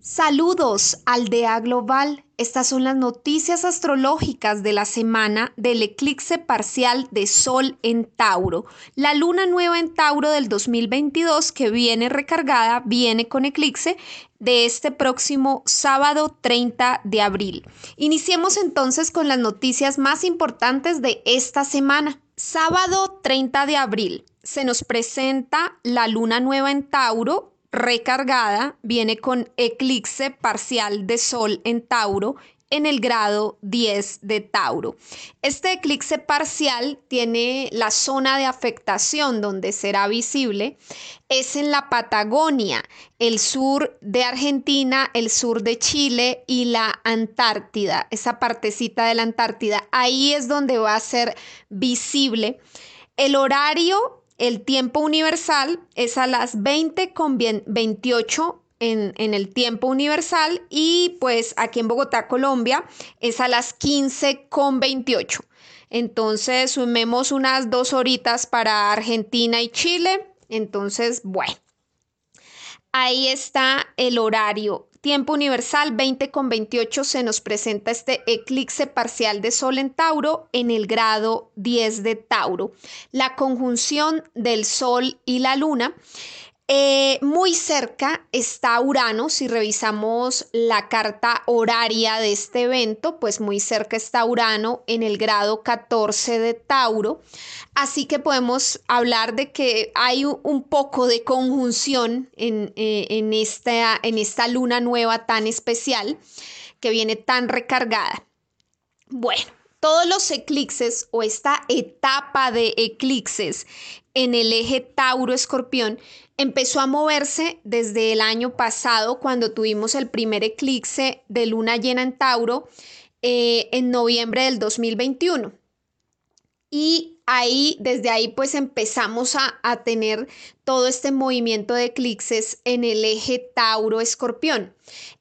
Saludos, Aldea Global. Estas son las noticias astrológicas de la semana del eclipse parcial de Sol en Tauro. La luna nueva en Tauro del 2022 que viene recargada, viene con eclipse de este próximo sábado 30 de abril. Iniciemos entonces con las noticias más importantes de esta semana. Sábado 30 de abril se nos presenta la luna nueva en Tauro recargada, viene con eclipse parcial de Sol en Tauro en el grado 10 de Tauro. Este eclipse parcial tiene la zona de afectación donde será visible, es en la Patagonia, el sur de Argentina, el sur de Chile y la Antártida, esa partecita de la Antártida. Ahí es donde va a ser visible. El horario el tiempo universal es a las 20 con 28 en, en, el tiempo universal y pues aquí en Bogotá, Colombia, es a las 15 con 28. Entonces sumemos unas dos horitas para Argentina y Chile. Entonces, bueno, ahí está el horario Tiempo universal 20 con 28 se nos presenta este eclipse parcial de Sol en Tauro en el grado 10 de Tauro. La conjunción del Sol y la Luna eh, muy cerca está Urano, si revisamos la carta horaria de este evento, pues muy cerca está Urano en el grado 14 de Tauro. Así que podemos hablar de que hay un poco de conjunción en, eh, en, esta, en esta luna nueva tan especial que viene tan recargada. Bueno, todos los eclipses o esta etapa de eclipses en el eje Tauro-Escorpión empezó a moverse desde el año pasado cuando tuvimos el primer eclipse de luna llena en Tauro eh, en noviembre del 2021. Y ahí, desde ahí, pues empezamos a, a tener todo este movimiento de eclipses en el eje Tauro-Escorpión.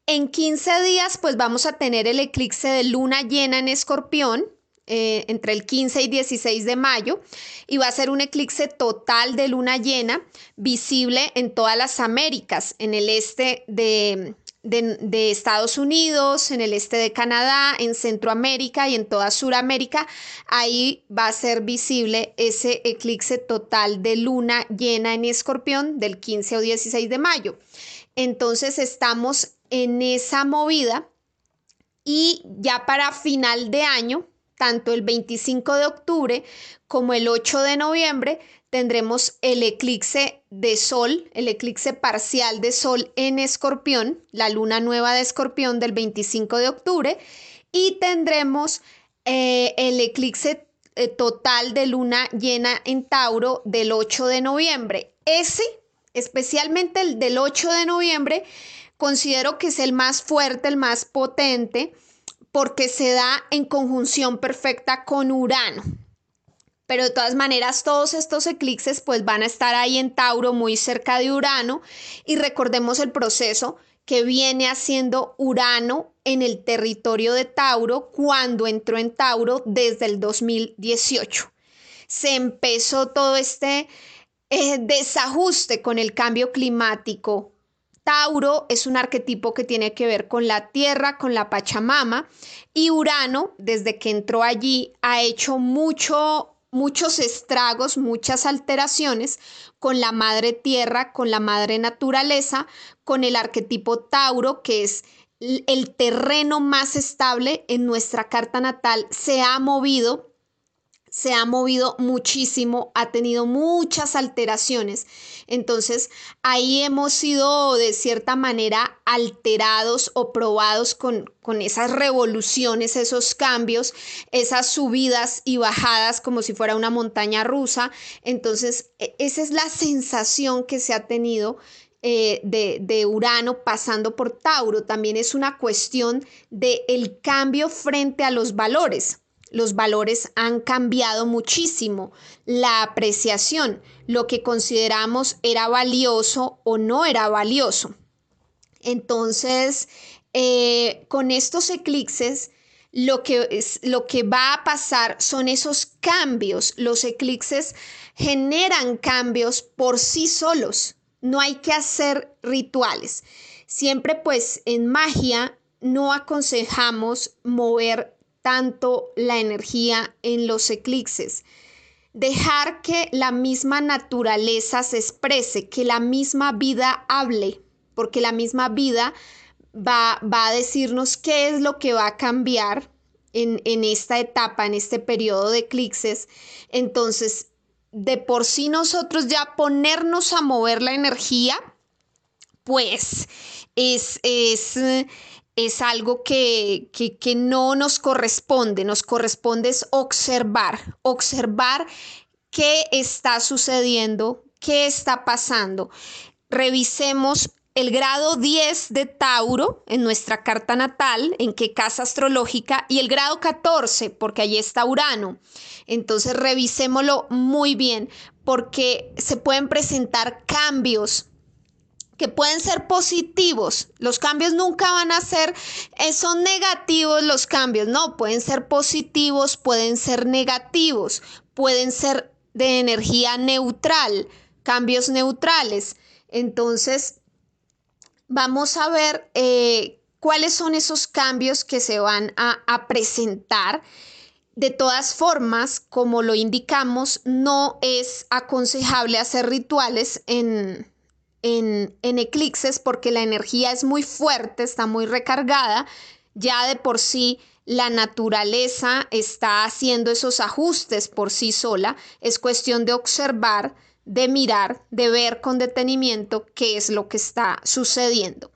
En 15 días, pues vamos a tener el eclipse de luna llena en Escorpión, eh, entre el 15 y 16 de mayo y va a ser un eclipse total de luna llena visible en todas las Américas, en el este de, de, Estados Unidos, en el este de Canadá, en Centroamérica y en toda Suramérica. Ahí va a ser visible ese eclipse total de luna llena en escorpión del 15 o 16 de mayo. Entonces estamos en esa movida y ya para final de año tanto el 25 de octubre como el 8 de noviembre tendremos el eclipse de sol, el eclipse parcial de sol en escorpión, la luna nueva de escorpión del 25 de octubre y tendremos eh, el eclipse eh, total de luna llena en Tauro del 8 de noviembre. Ese, especialmente el del 8 de noviembre, considero que es el más fuerte, el más potente porque se da en conjunción perfecta con Urano. Pero de todas maneras, todos estos eclipses pues van a estar ahí en Tauro, muy cerca de Urano. Y recordemos el proceso que viene haciendo Urano en el territorio de Tauro cuando entró en Tauro desde el 2018. Se empezó todo este eh, desajuste con el cambio climático, Tauro es un arquetipo que tiene que ver con la tierra, con la Pachamama, y Urano, desde que entró allí, ha hecho mucho, muchos estragos, muchas alteraciones con la madre tierra, con la madre naturaleza, con el arquetipo Tauro, que es el terreno más estable en nuestra carta natal, se ha movido se ha movido muchísimo, ha tenido muchas alteraciones. Entonces, ahí hemos sido de cierta manera alterados o probados con, con esas revoluciones, esos cambios, esas subidas y bajadas como si fuera una montaña rusa. Entonces, e, esa es la sensación que se ha tenido eh, de, de, Urano pasando por Tauro. También es una cuestión del el cambio frente a los valores los valores han cambiado muchísimo. La apreciación, lo que consideramos era valioso o no era valioso. Entonces, eh, con estos eclipses, lo que, es, lo que va a pasar son esos cambios. Los eclipses generan cambios por sí solos. No hay que hacer rituales. Siempre pues en magia no aconsejamos mover tanto la energía en los eclipses. Dejar que la misma naturaleza se exprese, que la misma vida hable, porque la misma vida va, va a decirnos qué es lo que va a cambiar en, en esta etapa, en este periodo de eclipses. Entonces, de por sí nosotros ya ponernos a mover la energía, pues es, es, es algo que, que, que, no nos corresponde, nos corresponde es observar, observar qué está sucediendo, qué está pasando. Revisemos el grado 10 de Tauro en nuestra carta natal, en qué casa astrológica, y el grado 14, porque allí está Urano. Entonces revisémoslo muy bien, porque se pueden presentar cambios que pueden ser positivos. Los cambios nunca van a ser, eh, son negativos los cambios, no, pueden ser positivos, pueden ser negativos, pueden ser de energía neutral, cambios neutrales. Entonces, vamos a ver eh, cuáles son esos cambios que se van a, presentar. De todas formas, como lo indicamos, no es aconsejable hacer rituales en, en, eclipses porque la energía es muy fuerte, está muy recargada. Ya de por sí la naturaleza está haciendo esos ajustes por sí sola. Es cuestión de observar de mirar, de ver con detenimiento qué es lo que está sucediendo.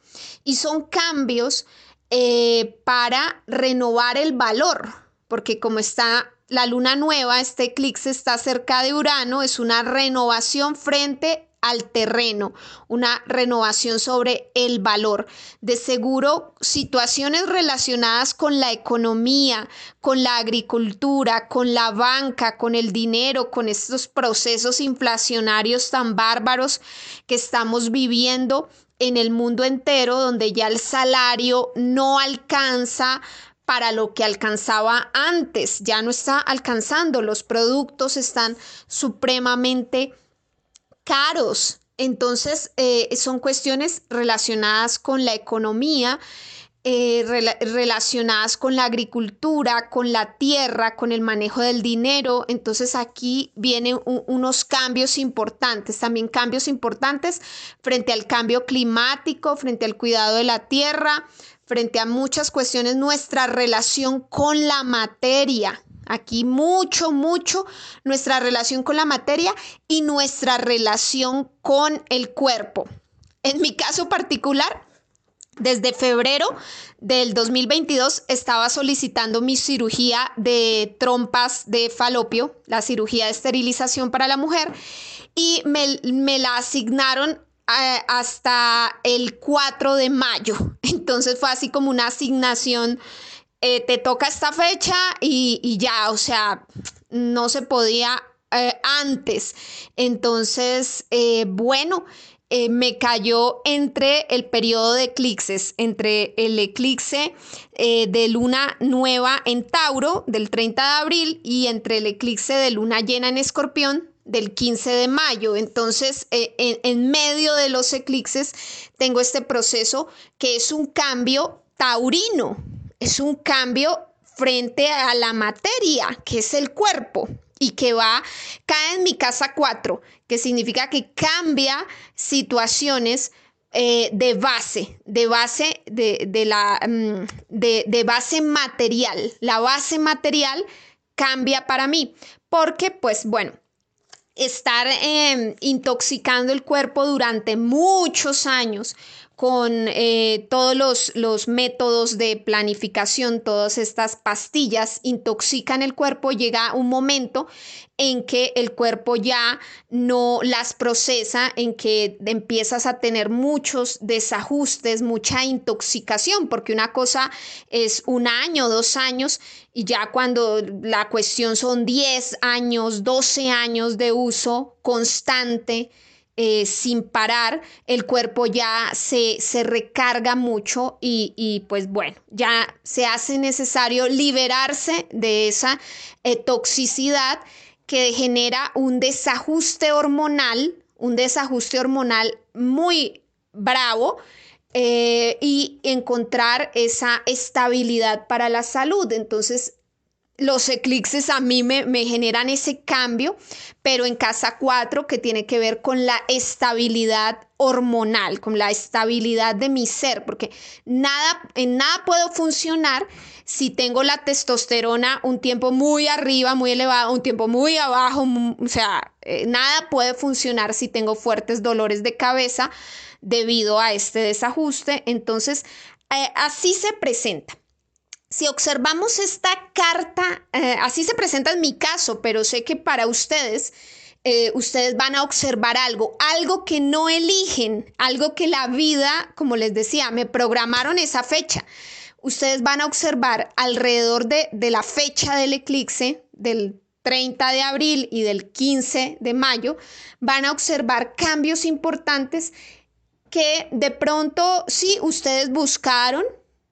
Y son cambios eh, para renovar el valor, porque como está la luna nueva, este eclipse está cerca de Urano, es una renovación frente al terreno, una renovación sobre el valor. De seguro, situaciones relacionadas con la economía, con la agricultura, con la banca, con el dinero, con estos procesos inflacionarios tan bárbaros que estamos viviendo en el mundo entero, donde ya el salario no alcanza para lo que alcanzaba antes, ya no está alcanzando, los productos están supremamente caros. Entonces, eh, son cuestiones relacionadas con la economía, eh, relacionadas con la agricultura, con la tierra, con el manejo del dinero. Entonces aquí vienen unos cambios importantes, también cambios importantes frente al cambio climático, frente al cuidado de la tierra, frente a muchas cuestiones, nuestra relación con la materia. Aquí mucho, mucho nuestra relación con la materia y nuestra relación con el cuerpo. En mi caso particular, desde febrero del 2022 estaba solicitando mi cirugía de trompas de falopio, la cirugía de esterilización para la mujer, y me, la asignaron eh, hasta el 4 de mayo. Entonces fue así como una asignación eh, te toca esta fecha y, ya, o sea, no se podía eh, antes. Entonces, eh, bueno, me cayó entre el periodo de eclipses, entre el eclipse de luna nueva en Tauro del 30 de abril y entre el eclipse de luna llena en Escorpión del 15 de mayo. Entonces, en, en medio de los eclipses tengo este proceso que es un cambio taurino, es un cambio frente a la materia, que es el cuerpo, y que va, cae en mi casa 4, que significa que cambia situaciones eh, de base, de base de, la, mm, de, base material. La base material cambia para mí, porque pues bueno, estar em, intoxicando el cuerpo durante muchos años con eh, todos los, los, métodos de planificación, todas estas pastillas intoxican el cuerpo, llega un momento en que el cuerpo ya no las procesa, en que empiezas a tener muchos desajustes, mucha intoxicación, porque una cosa es un año, dos años, y ya cuando la cuestión son 10 años, 12 años de uso constante, eh, sin parar, el cuerpo ya se, se recarga mucho y, pues bueno, ya se hace necesario liberarse de esa eh, toxicidad que genera un desajuste hormonal, un desajuste hormonal muy bravo eh, y encontrar esa estabilidad para la salud. Entonces, los eclipses a mí me, generan ese cambio, pero en casa 4 que tiene que ver con la estabilidad hormonal, con la estabilidad de mi ser, porque nada, en nada puedo funcionar si tengo la testosterona un tiempo muy arriba, muy elevado, un tiempo muy abajo, o sea, eh, nada puede funcionar si tengo fuertes dolores de cabeza debido a este desajuste. Entonces, eh, así se presenta si observamos esta carta, eh, así se presenta en mi caso, pero sé que para ustedes, eh, ustedes van a observar algo, algo que no eligen, algo que la vida, como les decía, me programaron esa fecha. Ustedes van a observar alrededor de, de la fecha del eclipse, del 30 de abril y del 15 de mayo, van a observar cambios importantes que de pronto sí ustedes buscaron,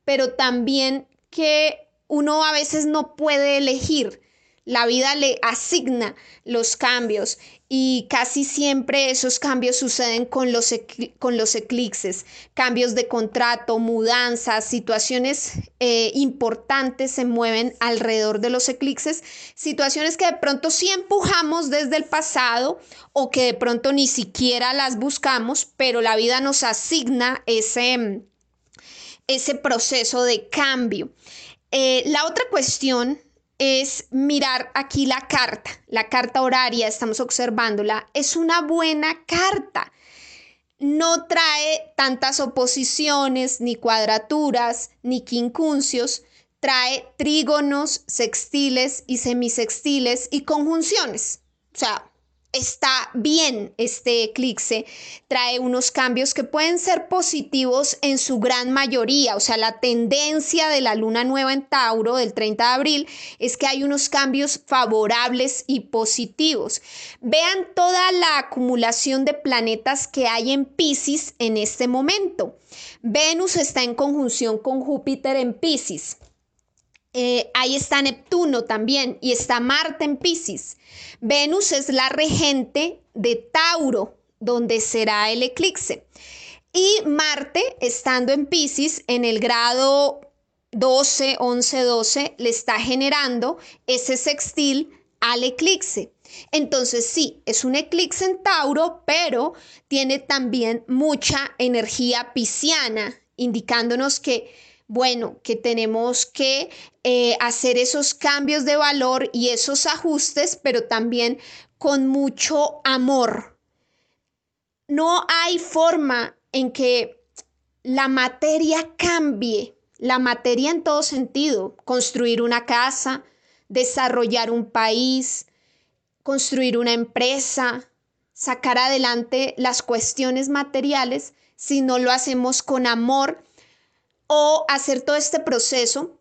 pero también que uno a veces no puede elegir. La vida le asigna los cambios y casi siempre esos cambios suceden con los, con los eclipses, cambios de contrato, mudanzas, situaciones eh, importantes se mueven alrededor de los eclipses, situaciones que de pronto sí empujamos desde el pasado o que de pronto ni siquiera las buscamos, pero la vida nos asigna ese ese proceso de cambio. Eh, la otra cuestión es mirar aquí la carta, la carta horaria, estamos observándola, es una buena carta. No trae tantas oposiciones, ni cuadraturas, ni quincuncios, trae trígonos, sextiles y semisextiles y conjunciones. O sea, está bien este eclipse, trae unos cambios que pueden ser positivos en su gran mayoría, o sea, la tendencia de la luna nueva en Tauro del 30 de abril es que hay unos cambios favorables y positivos. Vean toda la acumulación de planetas que hay en Pisces en este momento. Venus está en conjunción con Júpiter en Pisces. Eh, ahí está Neptuno también y está Marte en Pisces. Venus es la regente de Tauro, donde será el eclipse. Y Marte, estando en Pisces, en el grado 12, 11, 12, le está generando ese sextil al eclipse. Entonces sí, es un eclipse en Tauro, pero tiene también mucha energía pisciana, indicándonos que bueno, que tenemos que eh, hacer esos cambios de valor y esos ajustes, pero también con mucho amor. No hay forma en que la materia cambie, la materia en todo sentido, construir una casa, desarrollar un país, construir una empresa, sacar adelante las cuestiones materiales, si no lo hacemos con amor o hacer todo este proceso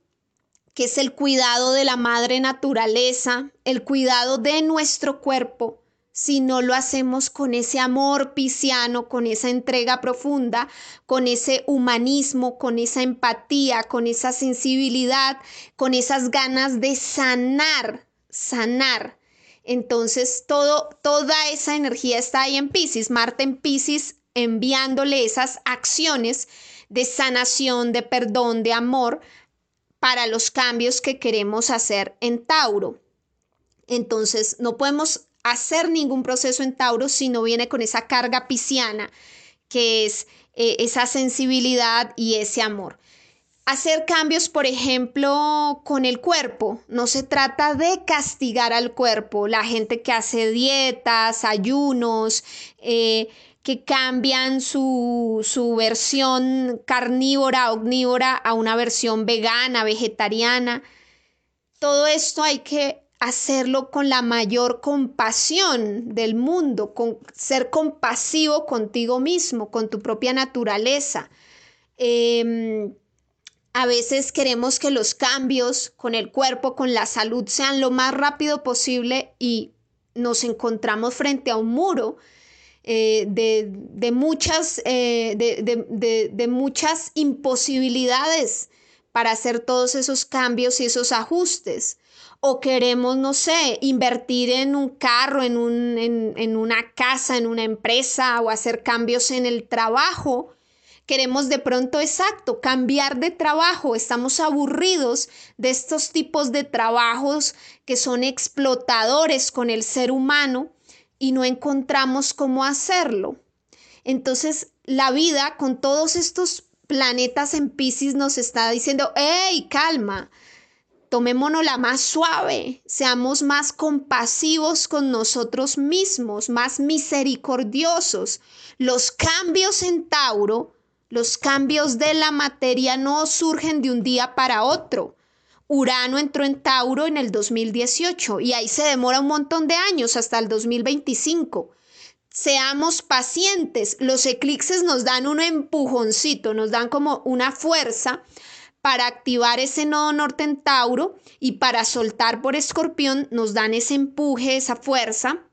que es el cuidado de la madre naturaleza, el cuidado de nuestro cuerpo, si no lo hacemos con ese amor pisciano, con esa entrega profunda, con ese humanismo, con esa empatía, con esa sensibilidad, con esas ganas de sanar, sanar. Entonces, todo, toda esa energía está ahí en Pisces, Marte en Pisces, enviándole esas acciones de sanación, de perdón, de amor para los cambios que queremos hacer en Tauro. Entonces, no podemos hacer ningún proceso en Tauro si no viene con esa carga pisciana, que es eh, esa sensibilidad y ese amor. Hacer cambios, por ejemplo, con el cuerpo. No se trata de castigar al cuerpo. La gente que hace dietas, ayunos, eh, que cambian su, versión carnívora, omnívora a una versión vegana, vegetariana. Todo esto hay que hacerlo con la mayor compasión del mundo, con ser compasivo contigo mismo, con tu propia naturaleza. Em, a veces queremos que los cambios con el cuerpo, con la salud, sean lo más rápido posible y nos encontramos frente a un muro eh, de, muchas, eh, de, muchas imposibilidades para hacer todos esos cambios y esos ajustes. O queremos, no sé, invertir en un carro, en, un, en, en una casa, en una empresa o hacer cambios en el trabajo Queremos de pronto, exacto, cambiar de trabajo. Estamos aburridos de estos tipos de trabajos que son explotadores con el ser humano y no encontramos cómo hacerlo. Entonces, la vida con todos estos planetas en Pisces nos está diciendo, hey, calma, tomémonos la más suave, seamos más compasivos con nosotros mismos, más misericordiosos. Los cambios en Tauro, los cambios de la materia no surgen de un día para otro. Urano entró en Tauro en el 2018 y ahí se demora un montón de años hasta el 2025. Seamos pacientes. Los eclipses nos dan un empujoncito, nos dan como una fuerza para activar ese nodo norte en Tauro y para soltar por escorpión nos dan ese empuje, esa fuerza,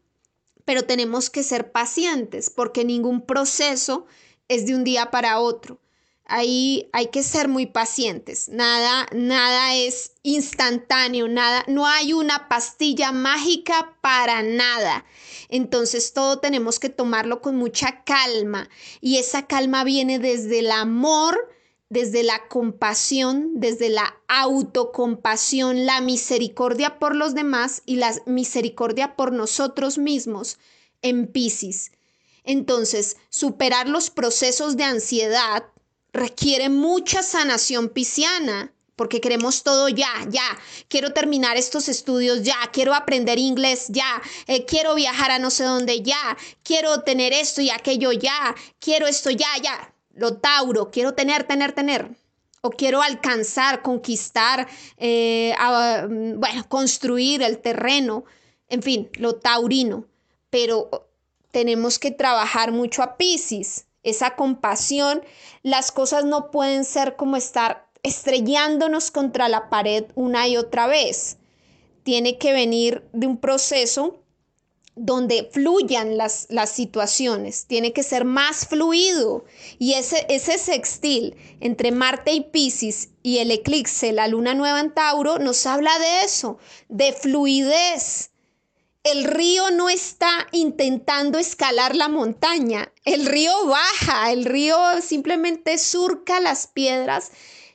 pero tenemos que ser pacientes porque ningún proceso es de un día para otro. Ahí hay que ser muy pacientes. Nada, nada es instantáneo, nada, no hay una pastilla mágica para nada. Entonces todo tenemos que tomarlo con mucha calma y esa calma viene desde el amor, desde la compasión, desde la autocompasión, la misericordia por los demás y la misericordia por nosotros mismos en Pisces. Entonces, superar los procesos de ansiedad requiere mucha sanación pisciana, porque queremos todo ya, ya, quiero terminar estos estudios ya, quiero aprender inglés ya, eh, quiero viajar a no sé dónde ya, quiero tener esto y aquello ya, quiero esto ya, ya, lo Tauro, quiero tener, tener, tener. O quiero alcanzar, conquistar, eh, bueno, construir el terreno, en fin, lo taurino. Pero tenemos que trabajar mucho a Pisces esa compasión, las cosas no pueden ser como estar estrellándonos contra la pared una y otra vez. Tiene que venir de un proceso donde fluyan las, las, situaciones, tiene que ser más fluido. Y ese, ese sextil entre Marte y Pisces y el eclipse, la luna nueva en Tauro, nos habla de eso, de fluidez, el río no está intentando escalar la montaña, el río baja, el río simplemente surca las piedras,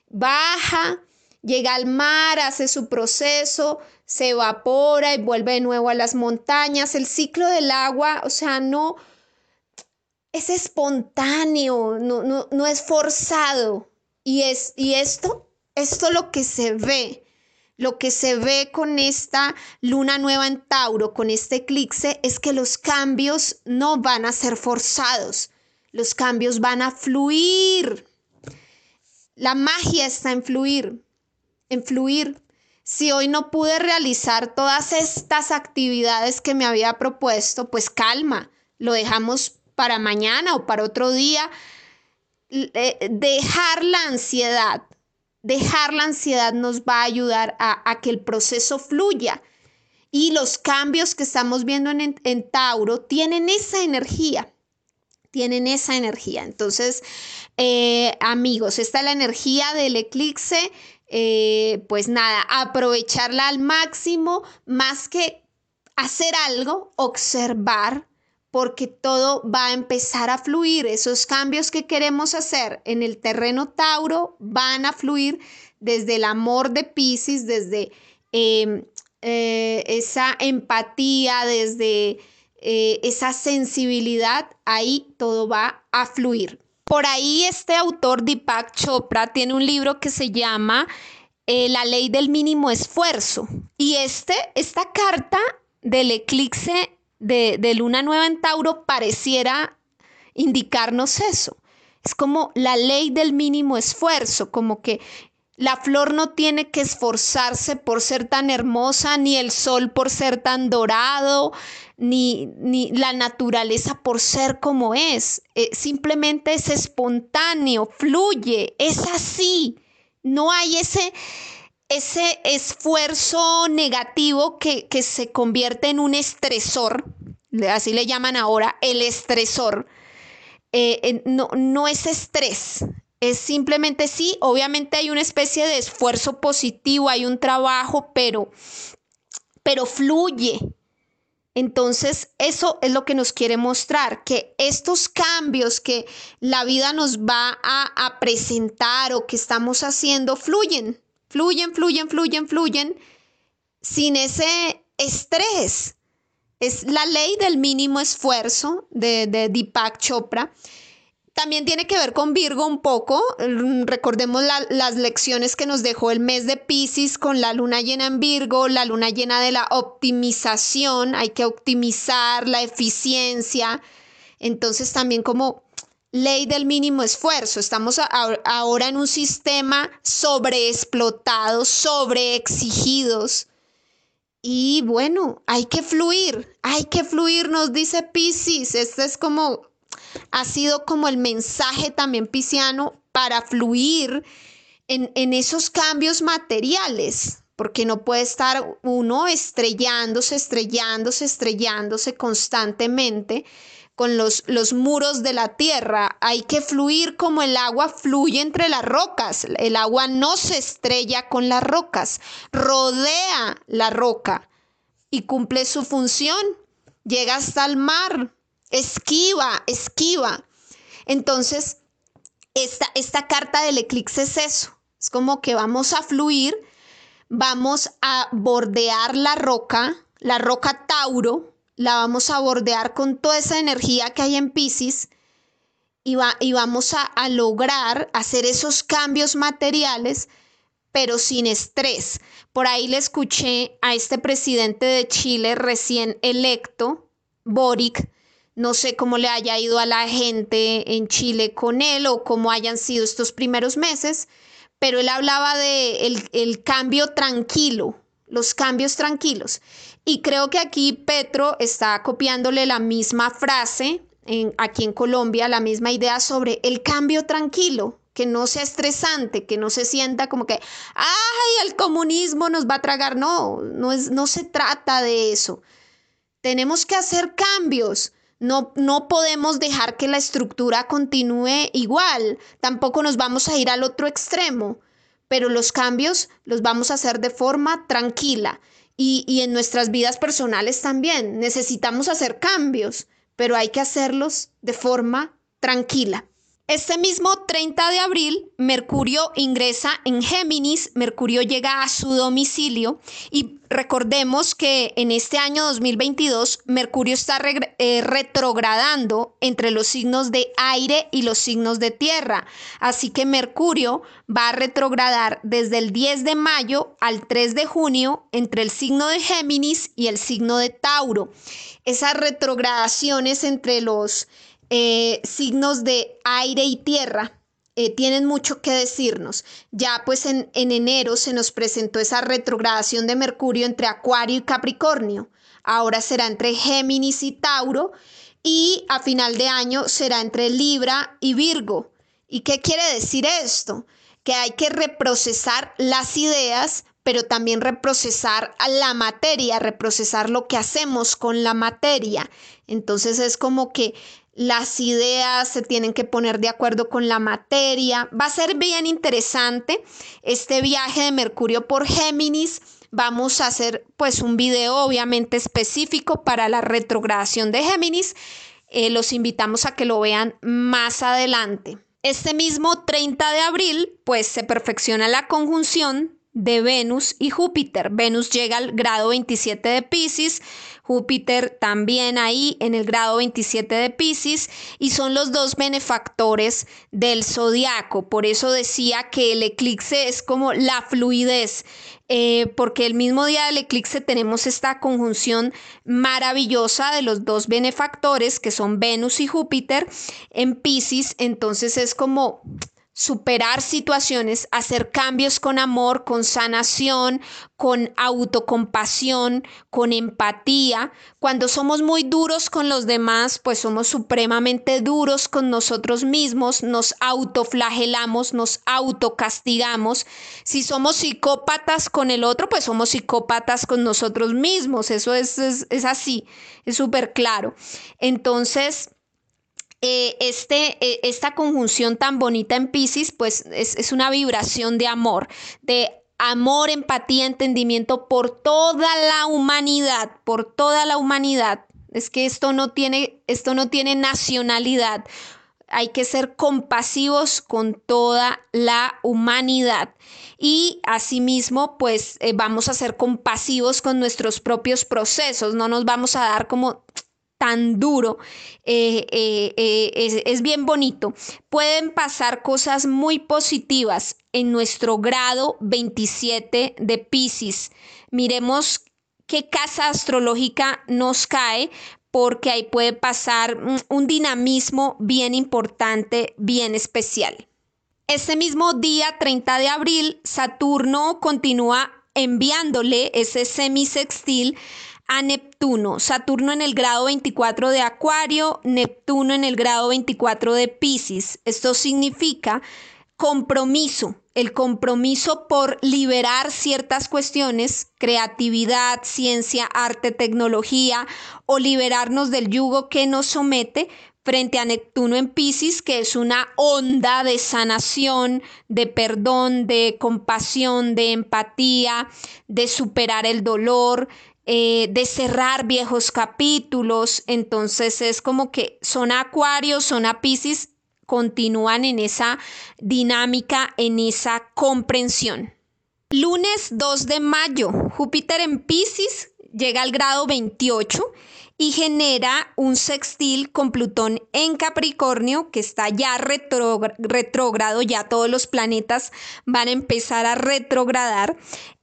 baja, llega al mar, hace su proceso, se evapora y vuelve de nuevo a las montañas. El ciclo del agua, o sea, no es espontáneo, no, no, no es forzado. Y, es, y esto, esto lo que se ve lo que se ve con esta luna nueva en Tauro, con este eclipse, es que los cambios no van a ser forzados, los cambios van a fluir. La magia está en fluir, en fluir. Si hoy no pude realizar todas estas actividades que me había propuesto, pues calma, lo dejamos para mañana o para otro día. Eh, dejar la ansiedad, Dejar la ansiedad nos va a ayudar a, que el proceso fluya. Y los cambios que estamos viendo en, Tauro tienen esa energía, tienen esa energía. Entonces, eh, amigos, esta es la energía del eclipse. Eh, pues nada, aprovecharla al máximo, más que hacer algo, observar, porque todo va a empezar a fluir. Esos cambios que queremos hacer en el terreno Tauro van a fluir desde el amor de Pisces, desde em, eh, esa empatía, desde eh, esa sensibilidad, ahí todo va a fluir. Por ahí este autor Deepak Chopra tiene un libro que se llama eh, La ley del mínimo esfuerzo. Y este, esta carta del eclipse de, luna nueva en Tauro pareciera indicarnos eso. Es como la ley del mínimo esfuerzo, como que la flor no tiene que esforzarse por ser tan hermosa, ni el sol por ser tan dorado, ni, ni la naturaleza por ser como es. Eh, simplemente es espontáneo, fluye, es así. No hay ese, ese esfuerzo negativo que, se convierte en un estresor, así le llaman ahora, el estresor, eh, no, no es estrés, es simplemente sí, obviamente hay una especie de esfuerzo positivo, hay un trabajo, pero, pero fluye. Entonces, eso es lo que nos quiere mostrar, que estos cambios que la vida nos va a, a presentar o que estamos haciendo fluyen, fluyen, fluyen, fluyen, fluyen, sin ese estrés. Es la ley del mínimo esfuerzo de, de Deepak Chopra. También tiene que ver con Virgo un poco. Mm, recordemos las lecciones que nos dejó el mes de Pisces con la luna llena en Virgo, la luna llena de la optimización. Hay que optimizar la eficiencia. Entonces también como ley del mínimo esfuerzo. Estamos ahora en un sistema sobreexplotado, sobreexigidos. Y bueno, hay que fluir, hay que fluir, nos dice Pisces. Este es como ha sido como el mensaje también pisciano para fluir en, en esos cambios materiales, porque no puede estar uno estrellándose, estrellándose, estrellándose constantemente con los, los, muros de la tierra. Hay que fluir como el agua fluye entre las rocas. El agua no se estrella con las rocas, rodea la roca y cumple su función. Llega hasta el mar, esquiva, esquiva. Entonces, esta, esta carta del eclipse es eso. Es como que vamos a fluir, vamos a bordear la roca, la roca Tauro, la vamos a bordear con toda esa energía que hay en Pisces y, va, y vamos a, a lograr hacer esos cambios materiales, pero sin estrés. Por ahí le escuché a este presidente de Chile recién electo, Boric, no sé cómo le haya ido a la gente en Chile con él o cómo hayan sido estos primeros meses, pero él hablaba de el, cambio tranquilo, los cambios tranquilos. Y creo que aquí Petro está copiándole la misma frase en, aquí en Colombia, la misma idea sobre el cambio tranquilo, que no sea estresante, que no se sienta como que, ay, el comunismo nos va a tragar. No, no, es, no se trata de eso. Tenemos que hacer cambios. No, no podemos dejar que la estructura continúe igual, tampoco nos vamos a ir al otro extremo, pero los cambios los vamos a hacer de forma tranquila y, en nuestras vidas personales también. Necesitamos hacer cambios, pero hay que hacerlos de forma tranquila. Este mismo 30 de abril, Mercurio ingresa en Géminis, Mercurio llega a su domicilio y recordemos que en este año 2022 Mercurio está eh, retrogradando entre los signos de aire y los signos de tierra. Así que Mercurio va a retrogradar desde el 10 de mayo al 3 de junio entre el signo de Géminis y el signo de Tauro. Esas retrogradaciones entre los eh, signos de aire y tierra eh, tienen mucho que decirnos. Ya pues en, en enero se nos presentó esa retrogradación de Mercurio entre Acuario y Capricornio. Ahora será entre Géminis y Tauro y a final de año será entre Libra y Virgo. ¿Y qué quiere decir esto? Que hay que reprocesar las ideas, pero también reprocesar la materia, reprocesar lo que hacemos con la materia. Entonces es como que las ideas se tienen que poner de acuerdo con la materia. Va a ser bien interesante este viaje de Mercurio por Géminis. Vamos a hacer pues un video obviamente específico para la retrogradación de Géminis. Eh, los invitamos a que lo vean más adelante. Este mismo 30 de abril pues se perfecciona la conjunción de Venus y Júpiter. Venus llega al grado 27 de Pisces, Júpiter también ahí en el grado 27 de Pisces y son los dos benefactores del zodiaco. Por eso decía que el eclipse es como la fluidez, eh, porque el mismo día del eclipse tenemos esta conjunción maravillosa de los dos benefactores que son Venus y Júpiter en Pisces. Entonces es como superar situaciones, hacer cambios con amor, con sanación, con autocompasión, con empatía. Cuando somos muy duros con los demás, pues somos supremamente duros con nosotros mismos, nos autoflagelamos, nos autocastigamos. Si somos psicópatas con el otro, pues somos psicópatas con nosotros mismos. Eso es, es, es así, es súper claro. Entonces, eh, este, eh, esta conjunción tan bonita en Pisces, pues es, una vibración de amor, de amor, empatía, entendimiento por toda la humanidad, por toda la humanidad. Es que esto no tiene, esto no tiene nacionalidad. Hay que ser compasivos con toda la humanidad. Y asimismo, pues eh, vamos a ser compasivos con nuestros propios procesos. No nos vamos a dar como tan duro, eh, eh, es, es, bien bonito. Pueden pasar cosas muy positivas en nuestro grado 27 de Pisces. Miremos qué casa astrológica nos cae porque ahí puede pasar un dinamismo bien importante, bien especial. Este mismo día, 30 de abril, Saturno continúa enviándole ese semisextil a Neptuno. Saturno en el grado 24 de Acuario, Neptuno en el grado 24 de Pisces. Esto significa compromiso, el compromiso por liberar ciertas cuestiones, creatividad, ciencia, arte, tecnología, o liberarnos del yugo que nos somete frente a Neptuno en Pisces, que es una onda de sanación, de perdón, de compasión, de empatía, de superar el dolor, eh, de cerrar viejos capítulos. Entonces es como que son Acuario, son a Pisces continúan en esa dinámica, en esa comprensión. Lunes 2 de mayo, Júpiter en Pisces llega al grado 28 y genera un sextil con Plutón en Capricornio, que está ya retrógrado, ya todos los planetas van a empezar a retrogradar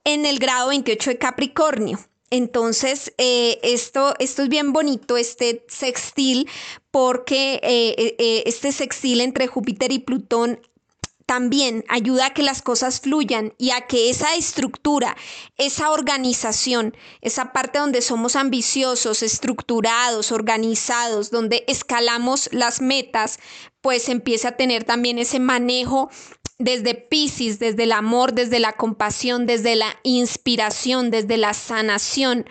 en el grado 28 de Capricornio. Entonces, eh, esto, esto es bien bonito, este sextil, porque eh, eh, este sextil entre Júpiter y Plutón también ayuda a que las cosas fluyan y a que esa estructura, esa organización, esa parte donde somos ambiciosos, estructurados, organizados, donde escalamos las metas, pues empiece a tener también ese manejo desde Pisces, desde el amor, desde la compasión, desde la inspiración, desde la sanación.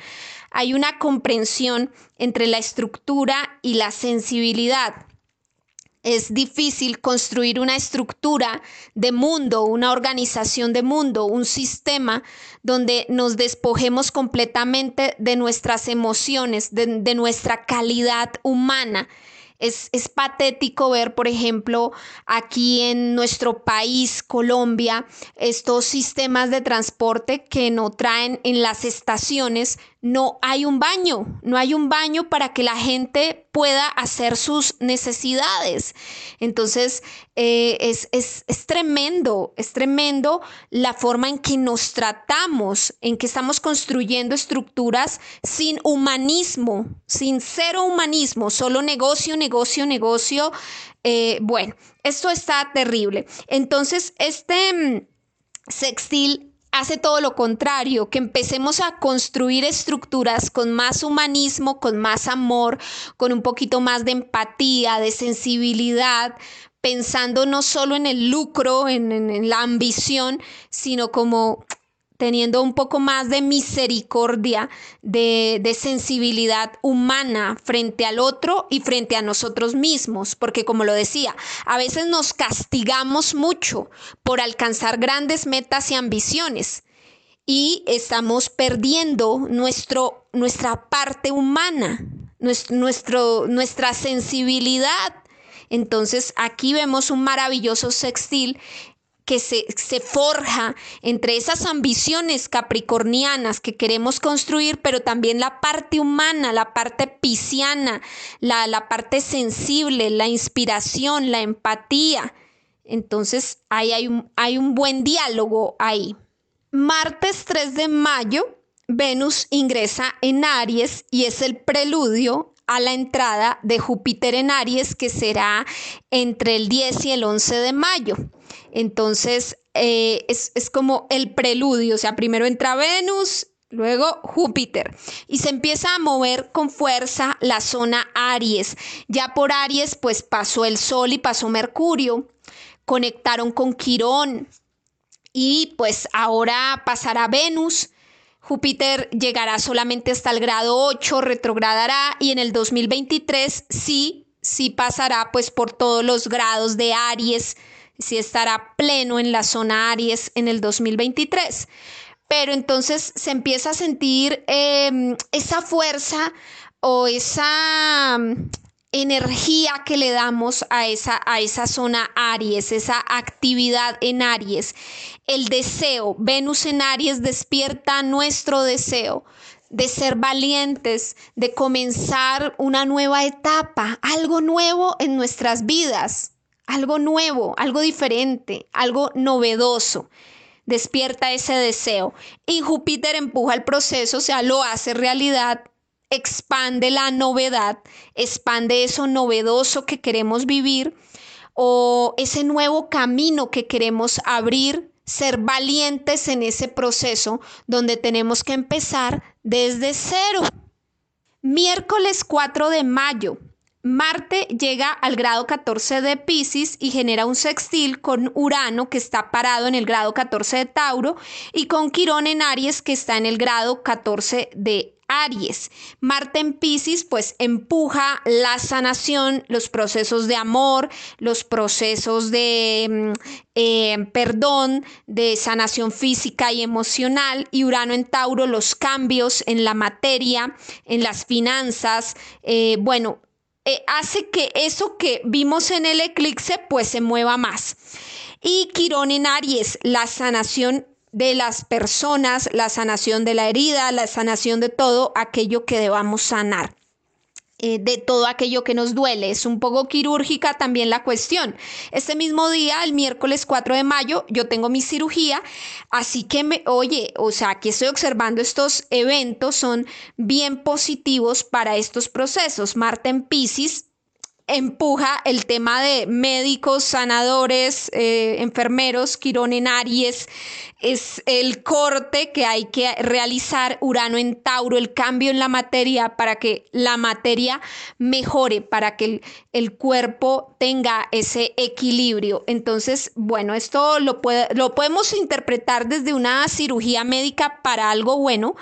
Hay una comprensión entre la estructura y la sensibilidad. Es difícil construir una estructura de mundo, una organización de mundo, un sistema donde nos despojemos completamente de nuestras emociones, de, de nuestra calidad humana es, patético ver, por ejemplo, aquí en nuestro país, Colombia, estos sistemas de transporte que no traen en las estaciones, no hay un baño, no hay un baño para que la gente pueda hacer sus necesidades. Entonces, eh, es, es, tremendo, es tremendo la forma en que nos tratamos, en que estamos construyendo estructuras sin humanismo, sin cero humanismo, solo negocio, negocio, negocio. Eh, bueno, esto está terrible. Entonces, este mm, sextil hace todo lo contrario, que empecemos a construir estructuras con más humanismo, con más amor, con un poquito más de empatía, de sensibilidad, pensando no solo en el lucro, en, la ambición, sino como teniendo un poco más de misericordia, de, de, sensibilidad humana frente al otro y frente a nosotros mismos, porque como lo decía, a veces nos castigamos mucho por alcanzar grandes metas y ambiciones y estamos perdiendo nuestro, nuestra parte humana, nuestro, nuestra sensibilidad. Entonces aquí vemos un maravilloso sextil que se, forja entre esas ambiciones capricornianas que queremos construir, pero también la parte humana, la parte pisciana, la, la parte sensible, la inspiración, la empatía. Entonces ahí hay un, hay un buen diálogo ahí. Martes 3 de mayo, Venus ingresa en Aries y es el preludio a la entrada de Júpiter en Aries que será entre el 10 y el 11 de mayo. Entonces eh, es, es como el preludio, o sea, primero entra Venus, Luego Júpiter y se empieza a mover con fuerza la zona Aries. Ya por Aries pues pasó el Sol y pasó Mercurio. Conectaron con Quirón y pues ahora pasará Venus Júpiter llegará solamente hasta el grado 8, retrogradará y en el 2023 sí, sí pasará pues por todos los grados de Aries, si estará pleno en la zona Aries en el 2023. Pero entonces se empieza a sentir em, esa fuerza o esa mm, energía que le damos a esa, a esa zona Aries, esa actividad en Aries. El deseo, Venus en Aries despierta nuestro deseo de ser valientes, de comenzar una nueva etapa, algo nuevo en nuestras vidas, algo nuevo, algo diferente, algo novedoso. Despierta ese deseo y Júpiter empuja el proceso, o sea, lo hace realidad, expande la novedad, expande eso novedoso que queremos vivir o ese nuevo camino que queremos abrir ser valientes en ese proceso donde tenemos que empezar desde cero. Miércoles 4 de mayo. Marte llega al grado 14 de Pisces y genera un sextil con Urano que está parado en el grado 14 de Tauro y con Quirón en Aries que está en el grado 14 de Aries. Marte en Pisces pues empuja la sanación, los procesos de amor, los procesos de mm, eh, perdón, de sanación física y emocional. Y Urano en Tauro, los cambios en la materia, en las finanzas. Eh, bueno, eh, hace que eso que vimos en el eclipse pues se mueva más. Y Quirón en Aries, la sanación de las personas, la sanación de la herida, la sanación de todo aquello que debamos sanar. Eh, de todo aquello que nos duele. Es un poco quirúrgica también la cuestión. Este mismo día, el miércoles 4 de mayo, yo tengo mi cirugía, así que, me, oye, o sea, aquí estoy observando estos eventos, son bien positivos para estos procesos. Marte en Pisces, empuja el tema de médicos, sanadores, eh, enfermeros, Quirón en Aries, es el corte que hay que realizar, Urano en Tauro, el cambio en la materia para que la materia mejore, para que el, el cuerpo tenga ese equilibrio. Entonces, bueno, esto lo, puede, lo podemos interpretar desde una cirugía médica para algo bueno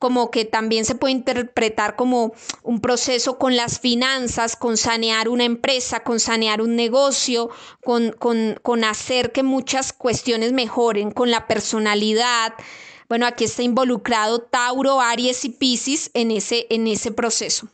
como que también se puede interpretar como un proceso con las finanzas, con sanear una empresa, con sanear un negocio, con, con, hacer que muchas cuestiones mejoren, con la personalidad. Bueno, aquí está involucrado Tauro, Aries y Pisces en ese, en ese proceso.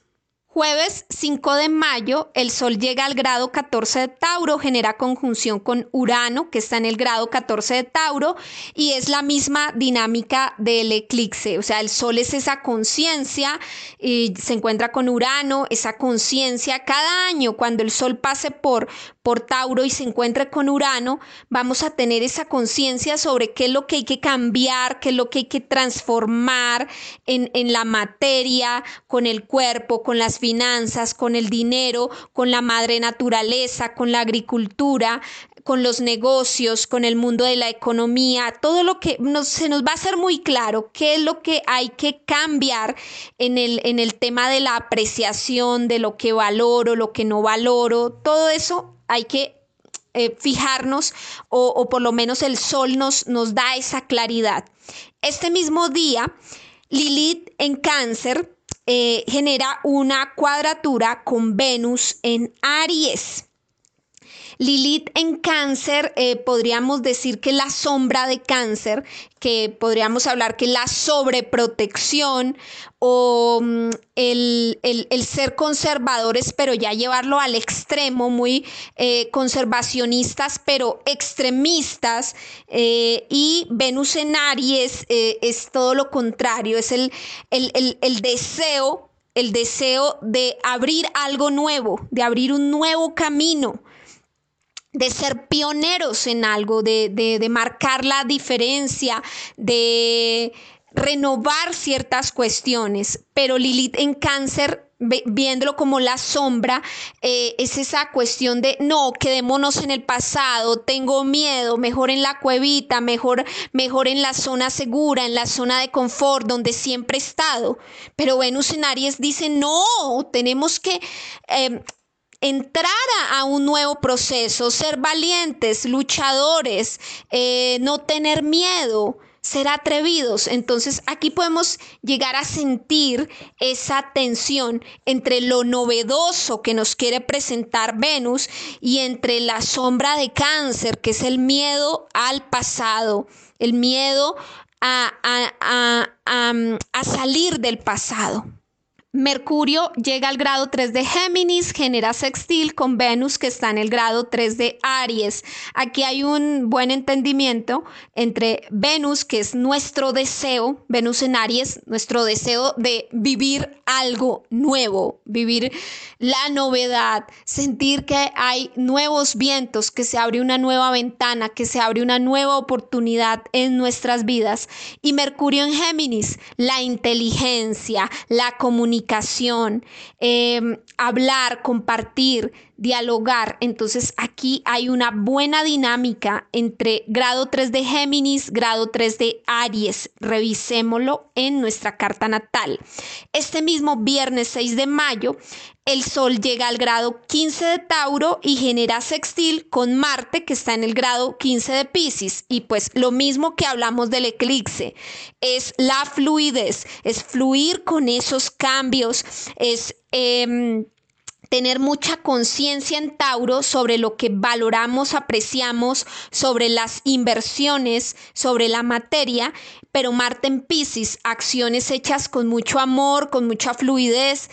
Jueves 5 de mayo, el Sol llega al grado 14 de Tauro, genera conjunción con Urano, que está en el grado 14 de Tauro, y es la misma dinámica del eclipse. O sea, el Sol es esa conciencia, y se encuentra con Urano, esa conciencia. Cada año, cuando el Sol pase por, por Tauro y se encuentre con Urano, vamos a tener esa conciencia sobre qué es lo que hay que cambiar, qué es lo que hay que transformar en, en la materia, con el cuerpo, con las finanzas, con el dinero, con la madre naturaleza, con la agricultura, con los negocios, con el mundo de la economía, todo lo que se nos va a hacer muy claro qué es lo que hay que cambiar en el, en el tema de la apreciación, de lo que valoro, lo que no valoro, todo eso hay que eh, fijarnos o, por lo menos el sol nos, nos da esa claridad. Este mismo día, Lilith en cáncer eh, genera una cuadratura con Venus en Aries. Lilith en cáncer, eh, podríamos decir que la sombra de cáncer, que podríamos hablar que la sobreprotección o mm, el, ser conservadores, pero ya llevarlo al extremo, muy eh, conservacionistas, pero extremistas. Eh, y Venus en Aries es todo lo contrario, es el, el deseo el deseo de abrir algo nuevo, de abrir un nuevo camino de ser pioneros en algo, de, marcar la diferencia, de renovar ciertas cuestiones. Pero Lilith en cáncer viéndolo como la sombra, eh, es esa cuestión de no, quedémonos en el pasado, tengo miedo, mejor en la cuevita, mejor, mejor en la zona segura, en la zona de confort donde siempre he estado. Pero Venus en Aries dice, no, tenemos que eh, entrar a un nuevo proceso, ser valientes, luchadores, eh, no tener miedo, ser atrevidos. Entonces aquí podemos llegar a sentir esa tensión entre lo novedoso que nos quiere presentar Venus y entre la sombra de cáncer, que es el miedo al pasado, el miedo a, a salir del pasado. Mercurio llega al grado 3 de Géminis, genera sextil con Venus que está en el grado 3 de Aries. Aquí hay un buen entendimiento entre Venus, que es nuestro deseo, Venus en Aries, nuestro deseo de vivir algo nuevo, vivir la novedad, sentir que hay nuevos vientos, que se abre una nueva ventana, que se abre una nueva oportunidad en nuestras vidas. Y Mercurio en Géminis, la inteligencia, la comunicación Em, hablar, compartir, dialogar. Entonces aquí hay una buena dinámica entre grado 3 de Géminis, grado 3 de Aries. Revisémoslo en nuestra carta natal. Este mismo viernes 6 de mayo, el Sol llega al grado 15 de Tauro y genera sextil con Marte que está en el grado 15 de Pisces. Y pues lo mismo que hablamos del eclipse, es la fluidez, es fluir con esos cambios, es... Em, tener mucha conciencia en Tauro sobre lo que valoramos, apreciamos, sobre las inversiones, sobre la materia, pero Marte en Pisces, acciones hechas con mucho amor, con mucha fluidez,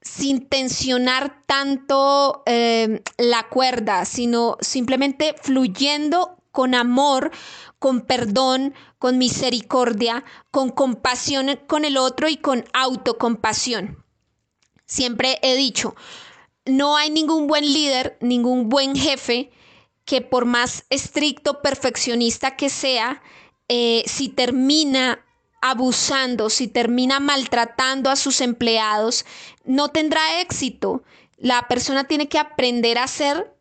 sin tensionar tanto eh, la cuerda, sino simplemente fluyendo con amor, con perdón, con misericordia, con compasión con el otro y con autocompasión. Siempre he dicho, no hay ningún buen líder, ningún buen jefe que por más estricto, perfeccionista que sea, eh, si termina abusando, si termina maltratando a sus empleados, no tendrá éxito. La persona tiene que aprender a ser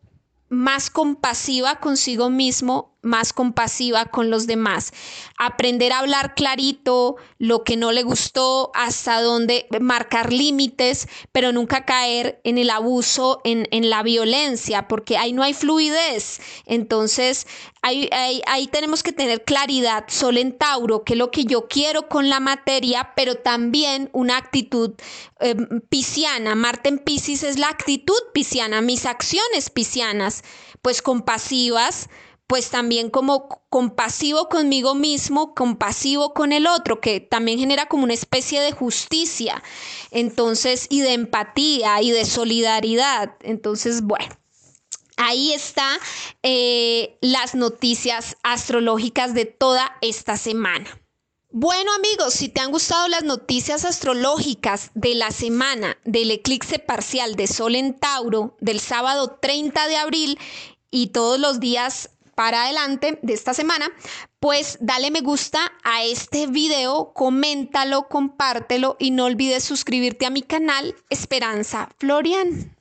más compasiva consigo mismo, más compasiva con los demás. Aprender a hablar clarito, lo que no le gustó, hasta dónde marcar límites, pero nunca caer en el abuso, en, la violencia, porque ahí no hay fluidez. Entonces, ahí, ahí, tenemos que tener claridad, Sol en Tauro, que es lo que yo quiero con la materia, pero también una actitud eh, pisciana. Marte en Pisces es la actitud pisciana, mis acciones piscianas, pues compasivas, pues también como compasivo conmigo mismo, compasivo con el otro, que también genera como una especie de justicia, entonces, y de empatía y de solidaridad. Entonces, bueno. Ahí está eh, las noticias astrológicas de toda esta semana. Bueno amigos, si te han gustado las noticias astrológicas de la semana del eclipse parcial de Sol en Tauro del sábado 30 de abril y todos los días para adelante de esta semana, pues dale me gusta a este video, coméntalo, compártelo y no olvides suscribirte a mi canal Esperanza Florian.